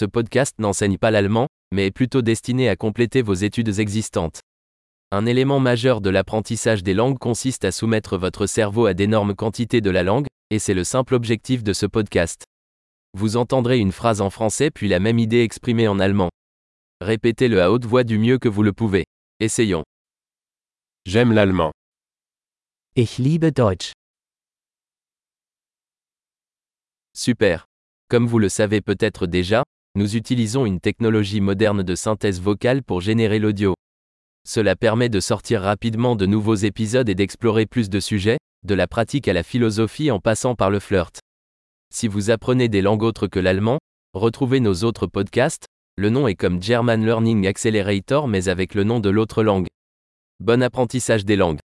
Ce podcast n'enseigne pas l'allemand, mais est plutôt destiné à compléter vos études existantes. Un élément majeur de l'apprentissage des langues consiste à soumettre votre cerveau à d'énormes quantités de la langue, et c'est le simple objectif de ce podcast. Vous entendrez une phrase en français puis la même idée exprimée en allemand. Répétez-le à haute voix du mieux que vous le pouvez. Essayons. J'aime l'allemand. Ich liebe Deutsch. Super. Comme vous le savez peut-être déjà, nous utilisons une technologie moderne de synthèse vocale pour générer l'audio. Cela permet de sortir rapidement de nouveaux épisodes et d'explorer plus de sujets, de la pratique à la philosophie en passant par le flirt. Si vous apprenez des langues autres que l'allemand, retrouvez nos autres podcasts, le nom est comme German Learning Accelerator mais avec le nom de l'autre langue. Bon apprentissage des langues.